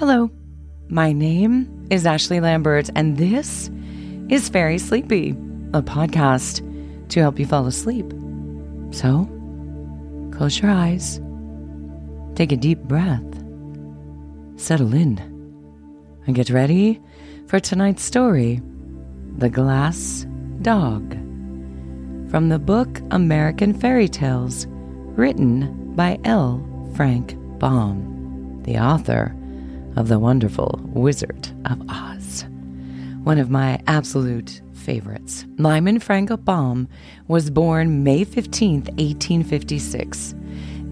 Hello, my name is Ashley Lambert, and this is Fairy Sleepy, a podcast to help you fall asleep. So, close your eyes, take a deep breath, settle in, and get ready for tonight's story The Glass Dog. From the book American Fairy Tales, written by L. Frank Baum, the author of The Wonderful Wizard of Oz. One of my absolute favorites. Lyman Frank Baum was born May 15, 1856,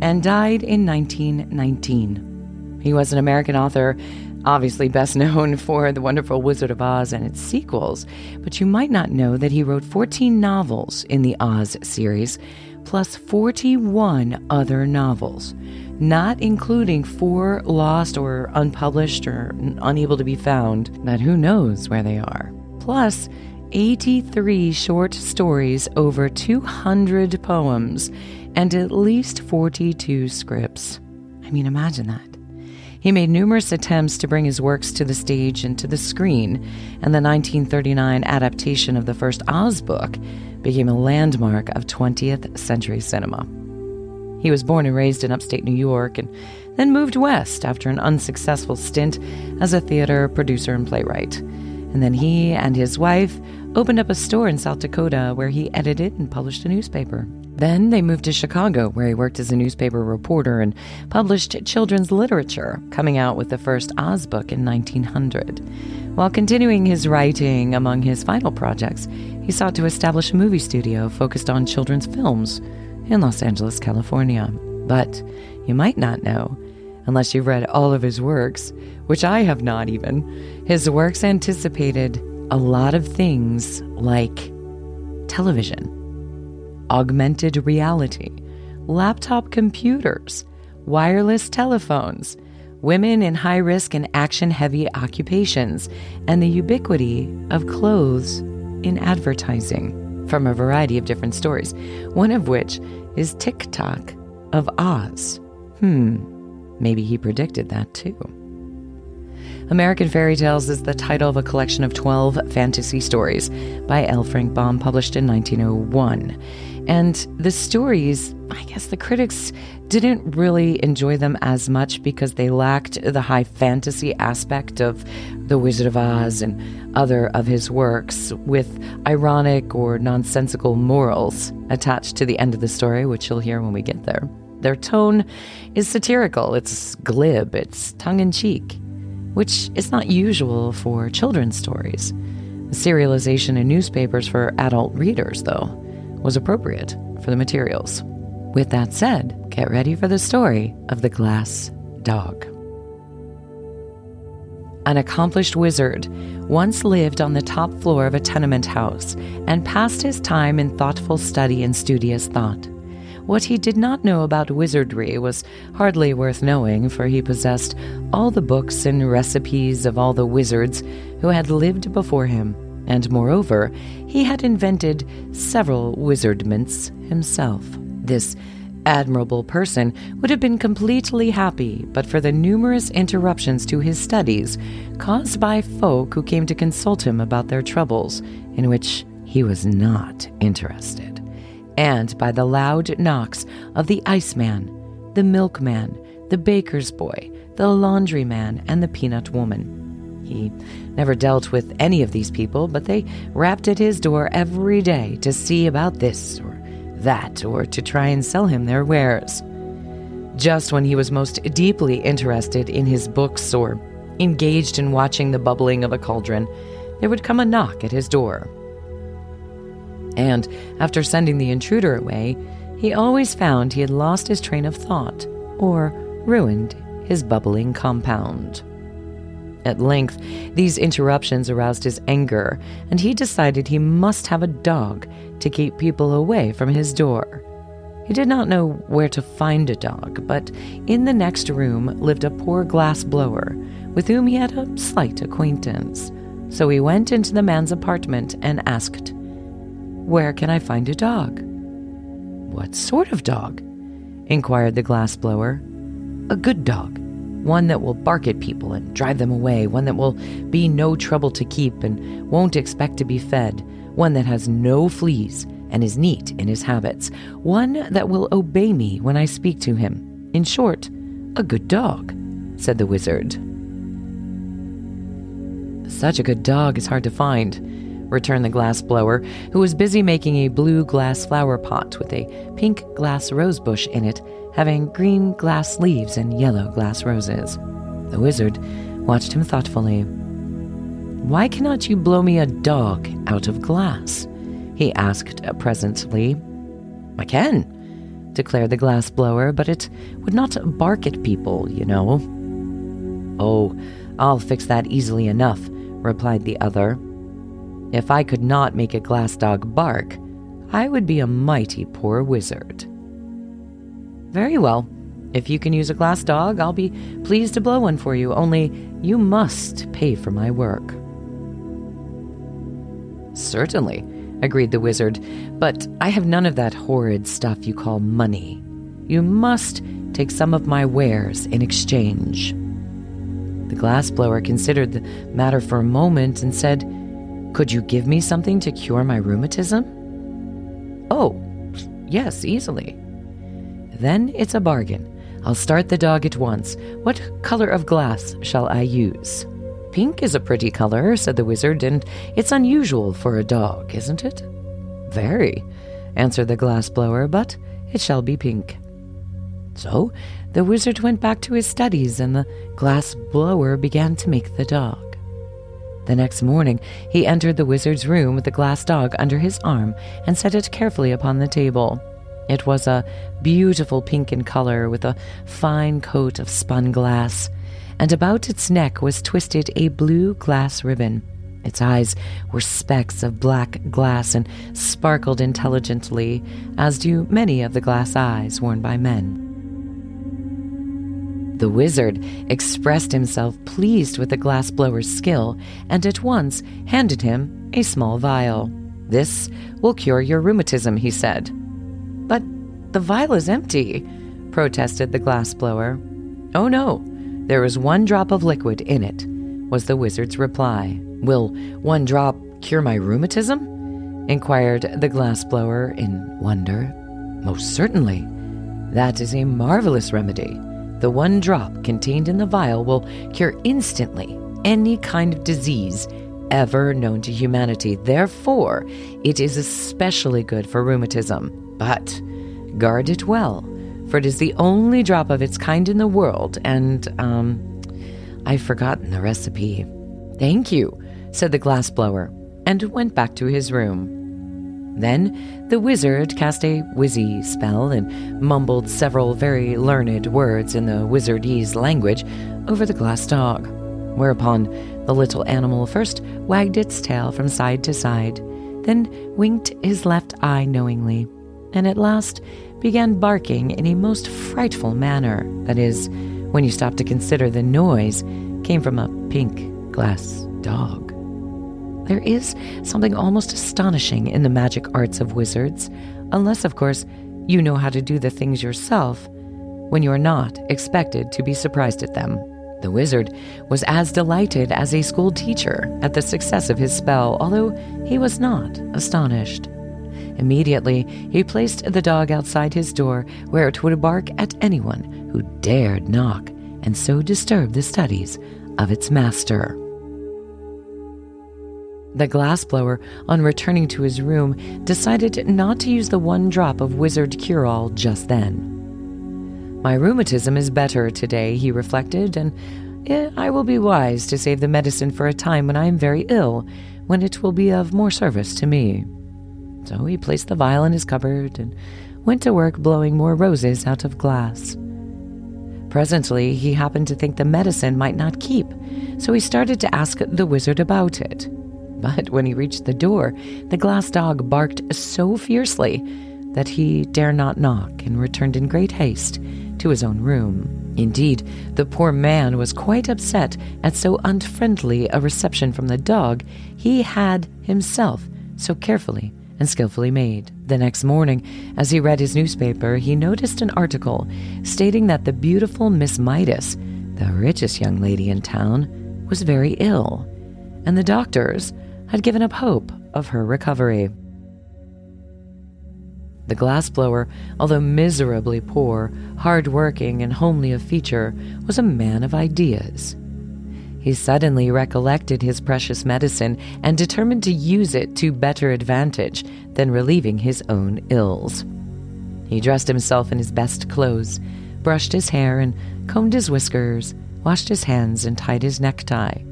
and died in 1919. He was an American author, obviously best known for The Wonderful Wizard of Oz and its sequels, but you might not know that he wrote 14 novels in the Oz series, plus 41 other novels not including four lost or unpublished or unable to be found, that who knows where they are. Plus, 83 short stories, over 200 poems, and at least 42 scripts. I mean, imagine that. He made numerous attempts to bring his works to the stage and to the screen, and the 1939 adaptation of the first Oz book became a landmark of 20th century cinema. He was born and raised in upstate New York and then moved west after an unsuccessful stint as a theater producer and playwright. And then he and his wife opened up a store in South Dakota where he edited and published a newspaper. Then they moved to Chicago, where he worked as a newspaper reporter and published children's literature, coming out with the first Oz book in 1900. While continuing his writing among his final projects, he sought to establish a movie studio focused on children's films in Los Angeles, California. But you might not know, unless you've read all of his works, which I have not even. His works anticipated a lot of things like television, augmented reality, laptop computers, wireless telephones, women in high risk and action heavy occupations, and the ubiquity of clothes in advertising from a variety of different stories, one of which is Tik-Tok of Oz. Hmm, maybe he predicted that too. American Fairy Tales is the title of a collection of 12 fantasy stories by L. Frank Baum, published in 1901. And the stories, I guess the critics didn't really enjoy them as much because they lacked the high fantasy aspect of The Wizard of Oz and other of his works, with ironic or nonsensical morals attached to the end of the story, which you'll hear when we get there. Their tone is satirical, it's glib, it's tongue in cheek, which is not usual for children's stories. The Serialization in newspapers for adult readers, though was appropriate for the materials. With that said, get ready for the story of the glass dog. An accomplished wizard once lived on the top floor of a tenement house and passed his time in thoughtful study and studious thought. What he did not know about wizardry was hardly worth knowing, for he possessed all the books and recipes of all the wizards who had lived before him and moreover, he had invented several wizardments himself. This admirable person would have been completely happy but for the numerous interruptions to his studies caused by folk who came to consult him about their troubles, in which he was not interested, and by the loud knocks of the iceman, the milkman, the baker's boy, the laundryman, and the peanut woman. He never dealt with any of these people, but they rapped at his door every day to see about this or that or to try and sell him their wares. Just when he was most deeply interested in his books or engaged in watching the bubbling of a cauldron, there would come a knock at his door. And after sending the intruder away, he always found he had lost his train of thought or ruined his bubbling compound. At length, these interruptions aroused his anger, and he decided he must have a dog to keep people away from his door. He did not know where to find a dog, but in the next room lived a poor glass blower with whom he had a slight acquaintance. So he went into the man's apartment and asked, Where can I find a dog? What sort of dog? inquired the glass blower. A good dog, One that will bark at people and drive them away. One that will be no trouble to keep and won't expect to be fed. One that has no fleas and is neat in his habits. One that will obey me when I speak to him. In short, a good dog, said the wizard. Such a good dog is hard to find, returned the glass blower, who was busy making a blue glass flower pot with a pink glass rose bush in it, having green glass leaves and yellow glass roses. The wizard watched him thoughtfully. Why cannot you blow me a dog out of glass? he asked presently. I can, declared the glass blower, but it would not bark at people, you know. Oh, I'll fix that easily enough, replied the other. If I could not make a glass dog bark, I would be a mighty poor wizard. Very well. If you can use a glass dog, I'll be pleased to blow one for you, only you must pay for my work. Certainly, agreed the wizard, but I have none of that horrid stuff you call money. You must take some of my wares in exchange. The glassblower considered the matter for a moment and said, Could you give me something to cure my rheumatism? Oh, yes, easily. Then it's a bargain. I'll start the dog at once. What color of glass shall I use? Pink is a pretty color, said the wizard, and it's unusual for a dog, isn't it? Very, answered the glassblower, but it shall be pink. So the wizard went back to his studies, and the glass blower began to make the dog. The next morning, he entered the wizard's room with the glass dog under his arm and set it carefully upon the table. It was a beautiful pink in color with a fine coat of spun glass, and about its neck was twisted a blue glass ribbon. Its eyes were specks of black glass and sparkled intelligently, as do many of the glass eyes worn by men. The wizard expressed himself pleased with the glassblower's skill and at once handed him a small vial. This will cure your rheumatism, he said. But the vial is empty, protested the glassblower. Oh no, there is one drop of liquid in it, was the wizard's reply. Will one drop cure my rheumatism? inquired the glassblower in wonder. Most certainly. That is a marvelous remedy. The one drop contained in the vial will cure instantly any kind of disease ever known to humanity. Therefore, it is especially good for rheumatism. But guard it well, for it is the only drop of its kind in the world, and, um, I've forgotten the recipe. Thank you, said the glassblower, and went back to his room. Then the wizard cast a wizzy spell and mumbled several very learned words in the wizardese language over the glass dog, whereupon the little animal first wagged its tail from side to side, then winked his left eye knowingly, and at last began barking in a most frightful manner. That is, when you stop to consider the noise came from a pink glass dog. There is something almost astonishing in the magic arts of wizards, unless, of course, you know how to do the things yourself when you are not expected to be surprised at them. The wizard was as delighted as a school teacher at the success of his spell, although he was not astonished. Immediately, he placed the dog outside his door where it would bark at anyone who dared knock and so disturb the studies of its master. The glassblower, on returning to his room, decided not to use the one drop of wizard cure all just then. My rheumatism is better today, he reflected, and eh, I will be wise to save the medicine for a time when I am very ill, when it will be of more service to me. So he placed the vial in his cupboard and went to work blowing more roses out of glass. Presently, he happened to think the medicine might not keep, so he started to ask the wizard about it. But when he reached the door, the glass dog barked so fiercely that he dare not knock and returned in great haste to his own room. Indeed, the poor man was quite upset at so unfriendly a reception from the dog he had himself so carefully and skillfully made. The next morning, as he read his newspaper, he noticed an article stating that the beautiful Miss Midas The richest young lady in town was very ill, and the doctors had given up hope of her recovery. The glassblower, although miserably poor, hard-working, and homely of feature, was a man of ideas. He suddenly recollected his precious medicine and determined to use it to better advantage than relieving his own ills. He dressed himself in his best clothes, brushed his hair and combed his whiskers, washed his hands and tied his necktie,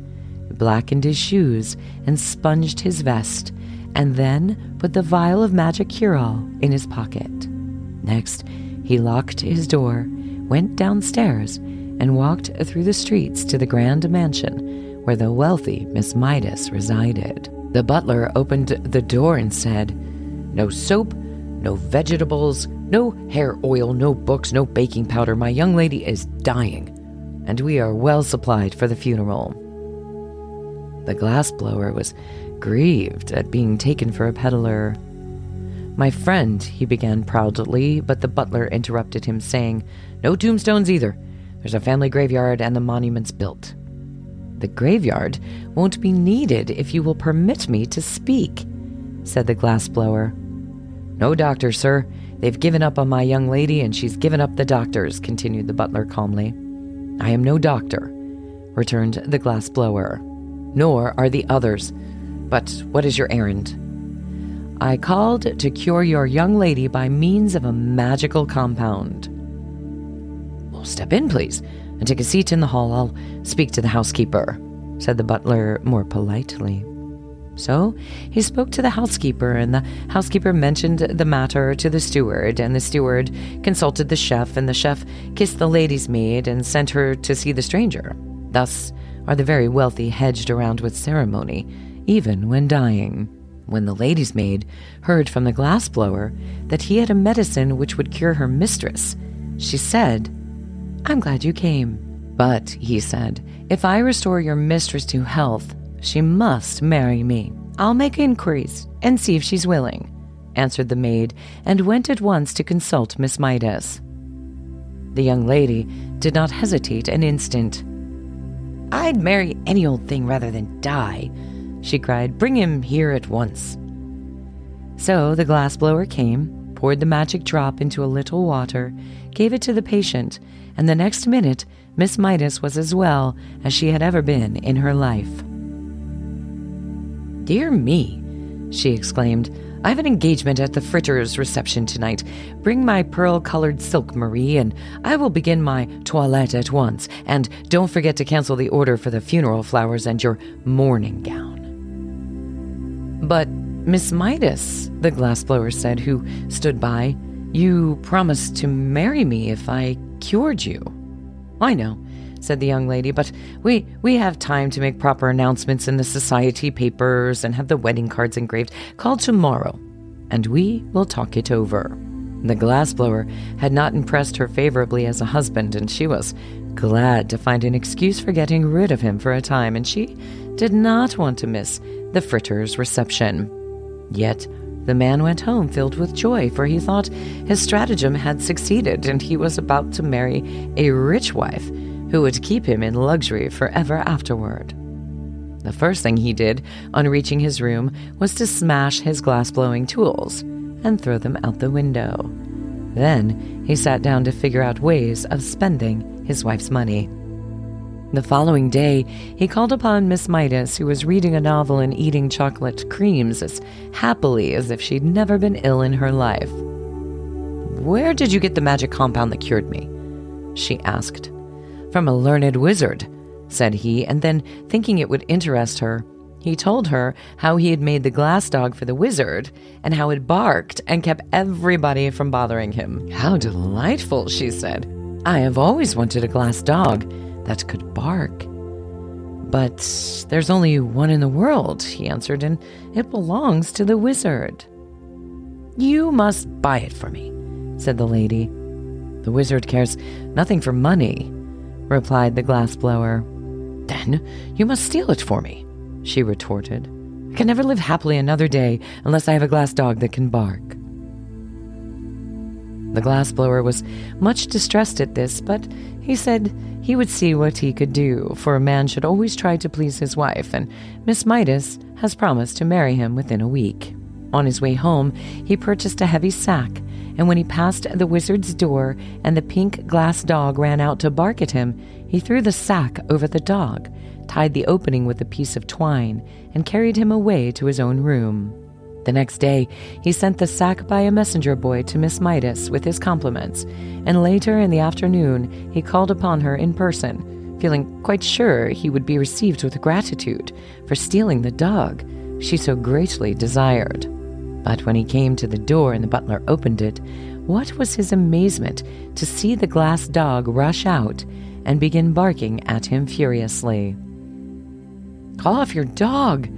blackened his shoes and sponged his vest, and then put the vial of magic cure-all in his pocket. Next, he locked his door, went downstairs, and walked through the streets to the grand mansion where the wealthy Miss Midas resided. The butler opened the door and said, No soap, no vegetables, no hair oil, no books, no baking powder. My young lady is dying, and we are well supplied for the funeral. The glassblower was grieved at being taken for a peddler. My friend, he began proudly, but the butler interrupted him, saying, No tombstones either. There's a family graveyard and the monument's built. The graveyard won't be needed if you will permit me to speak, said the glassblower. No doctor, sir. They've given up on my young lady, and she's given up the doctors, continued the butler calmly. I am no doctor, returned the glassblower. Nor are the others. But what is your errand? I called to cure your young lady by means of a magical compound. Well, step in, please, and take a seat in the hall. I'll speak to the housekeeper, said the butler more politely. So he spoke to the housekeeper, and the housekeeper mentioned the matter to the steward, and the steward consulted the chef, and the chef kissed the lady's maid and sent her to see the stranger. Thus are the very wealthy hedged around with ceremony, even when dying. When the lady's maid heard from the glassblower that he had a medicine which would cure her mistress, she said, I'm glad you came. But, he said, if I restore your mistress to health, she must marry me. I'll make inquiries and see if she's willing, answered the maid, and went at once to consult Miss Midas. The young lady did not hesitate an instant. I'd marry any old thing rather than die, she cried. Bring him here at once. So the glassblower came, poured the magic drop into a little water, gave it to the patient, and the next minute Miss Midas was as well as she had ever been in her life. Dear me, she exclaimed. I have an engagement at the Fritters reception tonight. Bring my pearl colored silk, Marie, and I will begin my toilette at once. And don't forget to cancel the order for the funeral flowers and your mourning gown. But, Miss Midas, the glassblower said, who stood by, you promised to marry me if I cured you. I know, said the young lady, but we, we have time to make proper announcements in the society papers and have the wedding cards engraved. Call tomorrow, and we will talk it over. The glassblower had not impressed her favorably as a husband, and she was glad to find an excuse for getting rid of him for a time, and she did not want to miss the Fritters' reception. Yet the man went home filled with joy, for he thought his stratagem had succeeded, and he was about to marry a rich wife who would keep him in luxury forever afterward. The first thing he did on reaching his room was to smash his glass blowing tools and throw them out the window. Then he sat down to figure out ways of spending his wife's money. The following day, he called upon Miss Midas, who was reading a novel and eating chocolate creams as happily as if she'd never been ill in her life. Where did you get the magic compound that cured me? she asked. From a learned wizard, said he, and then, thinking it would interest her, he told her how he had made the glass dog for the wizard and how it barked and kept everybody from bothering him. How delightful, she said. I have always wanted a glass dog that could bark. But there's only one in the world, he answered, and it belongs to the wizard. You must buy it for me, said the lady. The wizard cares nothing for money, replied the glassblower. Then you must steal it for me, she retorted. I can never live happily another day unless I have a glass dog that can bark. The glassblower was much distressed at this, but he said he would see what he could do, for a man should always try to please his wife, and Miss Midas has promised to marry him within a week. On his way home, he purchased a heavy sack, and when he passed the wizard's door and the pink glass dog ran out to bark at him, he threw the sack over the dog, tied the opening with a piece of twine, and carried him away to his own room. The next day, he sent the sack by a messenger boy to Miss Midas with his compliments, and later in the afternoon, he called upon her in person, feeling quite sure he would be received with gratitude for stealing the dog she so greatly desired. But when he came to the door and the butler opened it, what was his amazement to see the glass dog rush out and begin barking at him furiously. Call off your dog,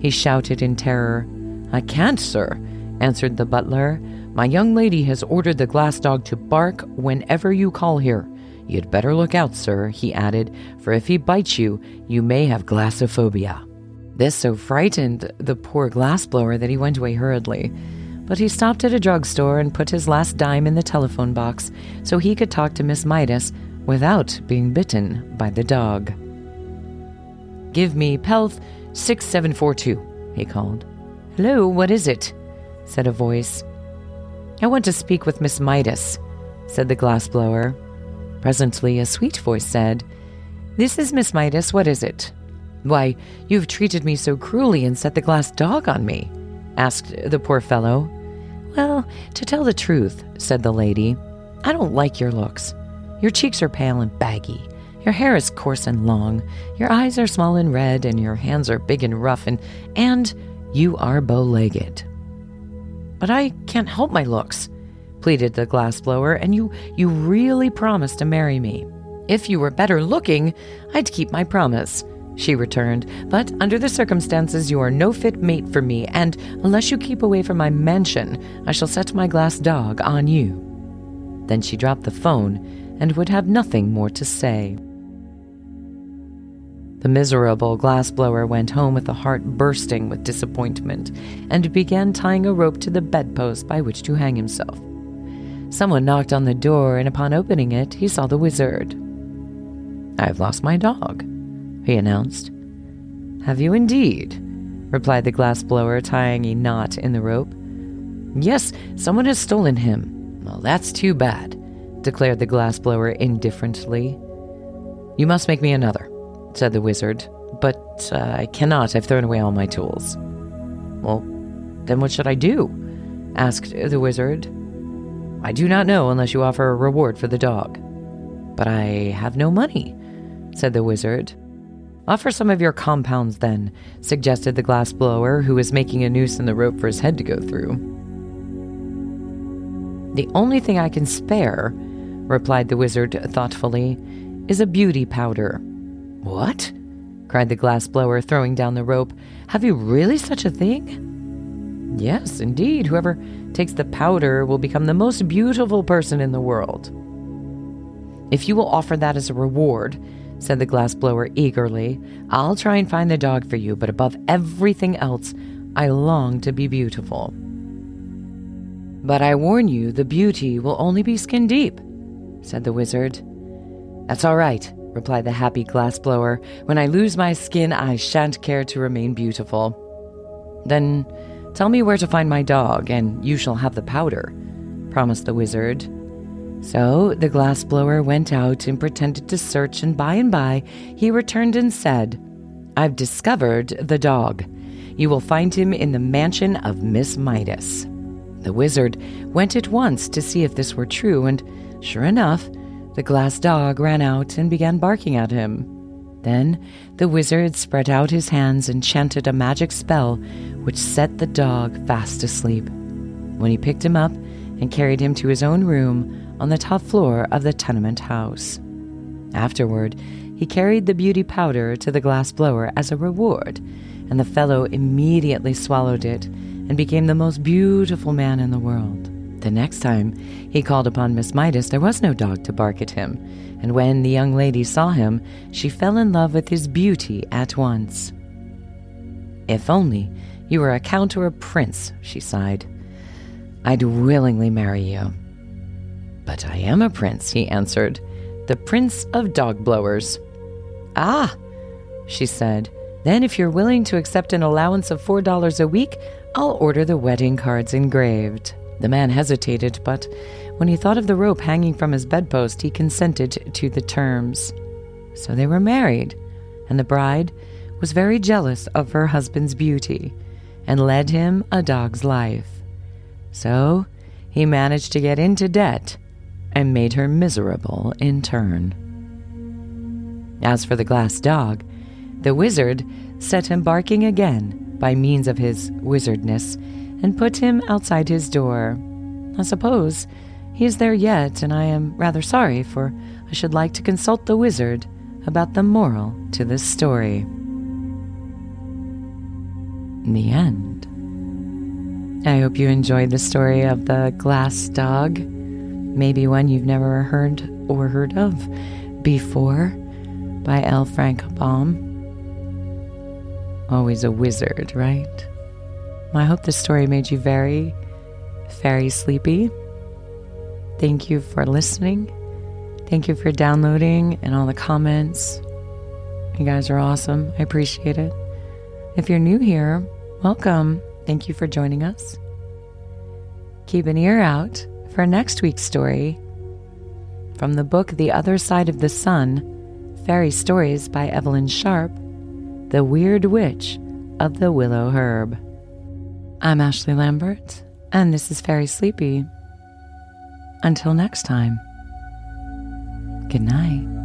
he shouted in terror. I can't, sir, answered the butler. My young lady has ordered the glass dog to bark whenever you call here. You'd better look out, sir, he added, for if he bites you, you may have glassophobia. This so frightened the poor glassblower that he went away hurriedly. But he stopped at a drugstore and put his last dime in the telephone box so he could talk to Miss Midas without being bitten by the dog. Give me Pelf 6742, he called. Hello, what is it? said a voice. I want to speak with Miss Midas, said the glassblower. Presently, a sweet voice said, This is Miss Midas, what is it? Why, you've treated me so cruelly and set the glass dog on me, asked the poor fellow. Well, to tell the truth, said the lady, I don't like your looks. Your cheeks are pale and baggy. Your hair is coarse and long. Your eyes are small and red, and your hands are big and rough, and, and you are bow legged. But I can't help my looks, pleaded the glassblower, and you, you really promised to marry me. If you were better looking, I'd keep my promise, she returned. But under the circumstances, you are no fit mate for me, and unless you keep away from my mansion, I shall set my glass dog on you. Then she dropped the phone and would have nothing more to say. The miserable glassblower went home with a heart bursting with disappointment and began tying a rope to the bedpost by which to hang himself. Someone knocked on the door, and upon opening it, he saw the wizard. I've lost my dog, he announced. Have you indeed? replied the glassblower, tying a knot in the rope. Yes, someone has stolen him. Well, that's too bad, declared the glassblower indifferently. You must make me another said the wizard, but uh, I cannot. I've thrown away all my tools. Well, then what should I do? asked the wizard. I do not know unless you offer a reward for the dog. But I have no money, said the wizard. Offer some of your compounds, then, suggested the glassblower, who was making a noose in the rope for his head to go through. The only thing I can spare, replied the wizard thoughtfully, is a beauty powder. What? cried the glassblower, throwing down the rope. Have you really such a thing? Yes, indeed. Whoever takes the powder will become the most beautiful person in the world. If you will offer that as a reward, said the glassblower eagerly, I'll try and find the dog for you, but above everything else, I long to be beautiful. But I warn you, the beauty will only be skin deep, said the wizard. That's all right, replied the happy glassblower. When I lose my skin, I shan't care to remain beautiful. Then tell me where to find my dog, and you shall have the powder, promised the wizard. So the glassblower went out and pretended to search, and by and by he returned and said, I've discovered the dog. You will find him in the mansion of Miss Midas. The wizard went at once to see if this were true, and sure enough, the glass dog ran out and began barking at him. Then the wizard spread out his hands and chanted a magic spell which set the dog fast asleep. When he picked him up and carried him to his own room on the top floor of the tenement house. Afterward, he carried the beauty powder to the glass blower as a reward, and the fellow immediately swallowed it and became the most beautiful man in the world. The next time he called upon Miss Midas, there was no dog to bark at him, and when the young lady saw him, she fell in love with his beauty at once. If only you were a count or a prince, she sighed. I'd willingly marry you. But I am a prince, he answered, the prince of dog blowers. Ah, she said, then if you're willing to accept an allowance of $4 a week, I'll order the wedding cards engraved. The man hesitated, but when he thought of the rope hanging from his bedpost, he consented to the terms. So they were married, and the bride was very jealous of her husband's beauty and led him a dog's life. So he managed to get into debt and made her miserable in turn. As for the glass dog, the wizard set him barking again by means of his wizardness and put him outside his door. I suppose he is there yet, and I am rather sorry, for I should like to consult the wizard about the moral to this story. In the end. I hope you enjoyed the story of the glass dog, maybe one you've never heard or heard of before by L. Frank Baum. Always a wizard, right? I hope this story made you very, very sleepy. Thank you for listening. Thank you for downloading and all the comments. You guys are awesome. I appreciate it. If you're new here, welcome. Thank you for joining us. Keep an ear out for next week's story from the book The Other Side of the Sun Fairy Stories by Evelyn Sharp The Weird Witch of the Willow Herb. I'm Ashley Lambert, and this is Fairy Sleepy. Until next time, good night.